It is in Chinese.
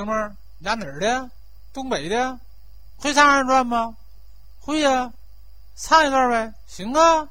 哥们儿你家哪儿的东北的会唱二人转吗？会呀。唱一段呗行啊。